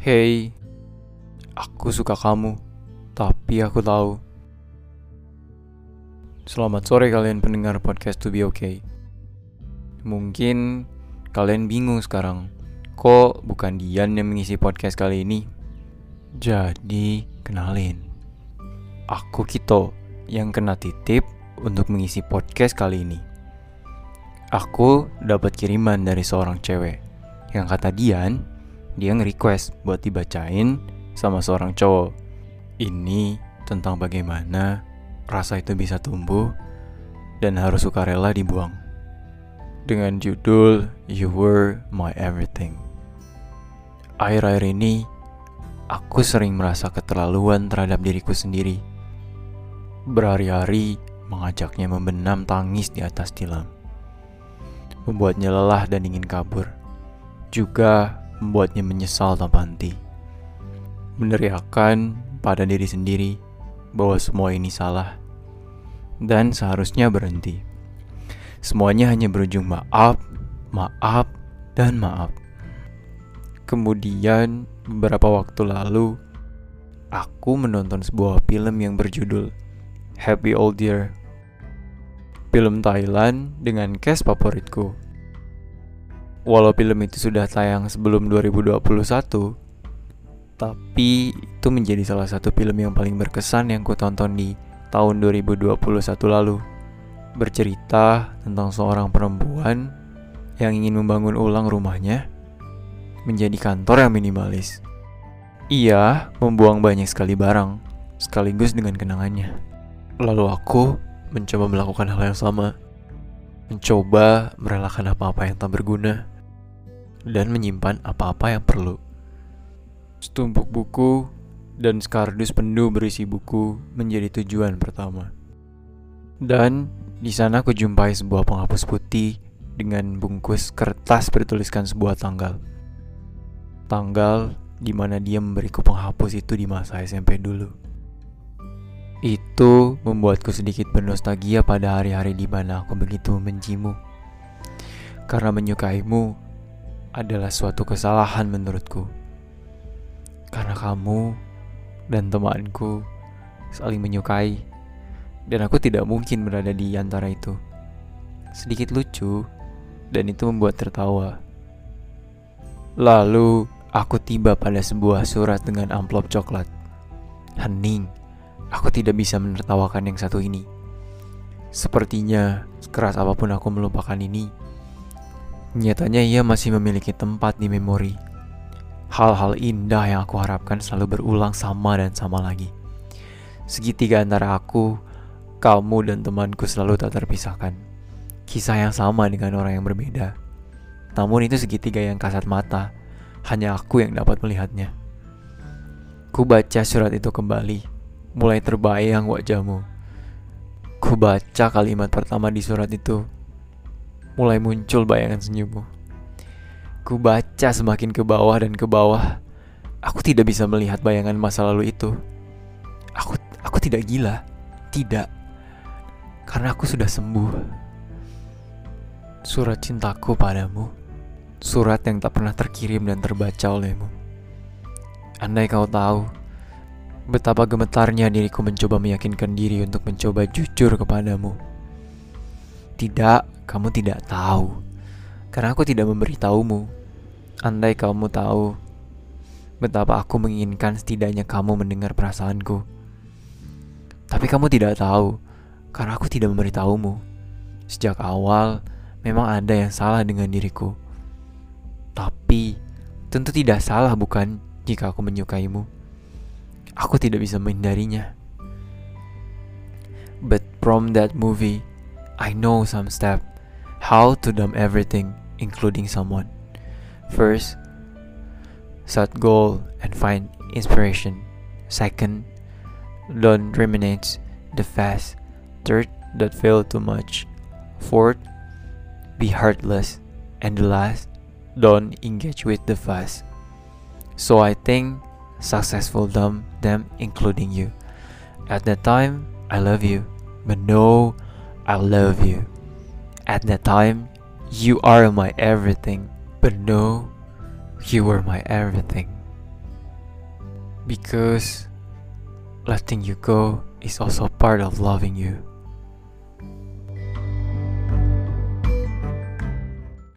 Hey, aku suka kamu, tapi aku tahu. Selamat sore kalian pendengar podcast To Be Okay. Mungkin kalian bingung sekarang, kok bukan Dian yang mengisi podcast kali ini? Jadi, kenalin. Aku Kito yang kena titip untuk mengisi podcast kali ini. Aku dapat kiriman dari seorang cewek yang kata Dian dia nge-request buat dibacain sama seorang cowok. Ini tentang bagaimana rasa itu bisa tumbuh dan harus sukarela dibuang. Dengan judul You Were My Everything. Akhir-akhir ini, aku sering merasa keterlaluan terhadap diriku sendiri. Berhari-hari mengajaknya membenam tangis di atas tilam. Membuatnya lelah dan ingin kabur. Juga membuatnya menyesal tanpa henti. Meneriakan pada diri sendiri bahwa semua ini salah dan seharusnya berhenti. Semuanya hanya berujung maaf, maaf, dan maaf. Kemudian, beberapa waktu lalu, aku menonton sebuah film yang berjudul Happy Old Year. Film Thailand dengan cast favoritku walau film itu sudah tayang sebelum 2021, tapi itu menjadi salah satu film yang paling berkesan yang ku tonton di tahun 2021 lalu. Bercerita tentang seorang perempuan yang ingin membangun ulang rumahnya menjadi kantor yang minimalis. Ia membuang banyak sekali barang, sekaligus dengan kenangannya. Lalu aku mencoba melakukan hal yang sama mencoba merelakan apa-apa yang tak berguna dan menyimpan apa-apa yang perlu. Setumpuk buku dan sekardus penuh berisi buku menjadi tujuan pertama. Dan di sana aku jumpai sebuah penghapus putih dengan bungkus kertas bertuliskan sebuah tanggal. Tanggal di mana dia memberiku penghapus itu di masa SMP dulu. Itu membuatku sedikit bernostalgia pada hari-hari di mana aku begitu membencimu. Karena menyukaimu adalah suatu kesalahan menurutku. Karena kamu dan temanku saling menyukai, dan aku tidak mungkin berada di antara itu. Sedikit lucu, dan itu membuat tertawa. Lalu aku tiba pada sebuah surat dengan amplop coklat. Hening Aku tidak bisa menertawakan yang satu ini. Sepertinya, sekeras apa pun aku melupakan ini, nyatanya ia masih memiliki tempat di memori. Hal-hal indah yang aku harapkan selalu berulang sama dan sama lagi. Segitiga antara aku, kamu, dan temanku selalu tak terpisahkan. Kisah yang sama dengan orang yang berbeda. Namun itu segitiga yang kasat mata, hanya aku yang dapat melihatnya. Ku baca surat itu kembali mulai terbayang wajahmu. Ku baca kalimat pertama di surat itu. Mulai muncul bayangan senyummu. Ku baca semakin ke bawah dan ke bawah. Aku tidak bisa melihat bayangan masa lalu itu. Aku aku tidak gila. Tidak. Karena aku sudah sembuh. Surat cintaku padamu. Surat yang tak pernah terkirim dan terbaca olehmu. Andai kau tahu, Betapa gemetarnya diriku mencoba meyakinkan diri untuk mencoba jujur kepadamu. Tidak, kamu tidak tahu. Karena aku tidak memberitahumu. Andai kamu tahu betapa aku menginginkan setidaknya kamu mendengar perasaanku. Tapi kamu tidak tahu, karena aku tidak memberitahumu. Sejak awal, memang ada yang salah dengan diriku. Tapi, tentu tidak salah bukan jika aku menyukaimu. Aku tidak bisa menghindarinya. But from that movie, I know some step how to dump everything, including someone. First, set goal and find inspiration. Second, don't ruminate the fast. Third, don't fail too much. Fourth, be heartless. And the last, don't engage with the fast. So I think successful them, them including you. At that time, I love you, but no, I love you. At that time, you are my everything, But no, you were my everything. Because letting you go is also part of loving you.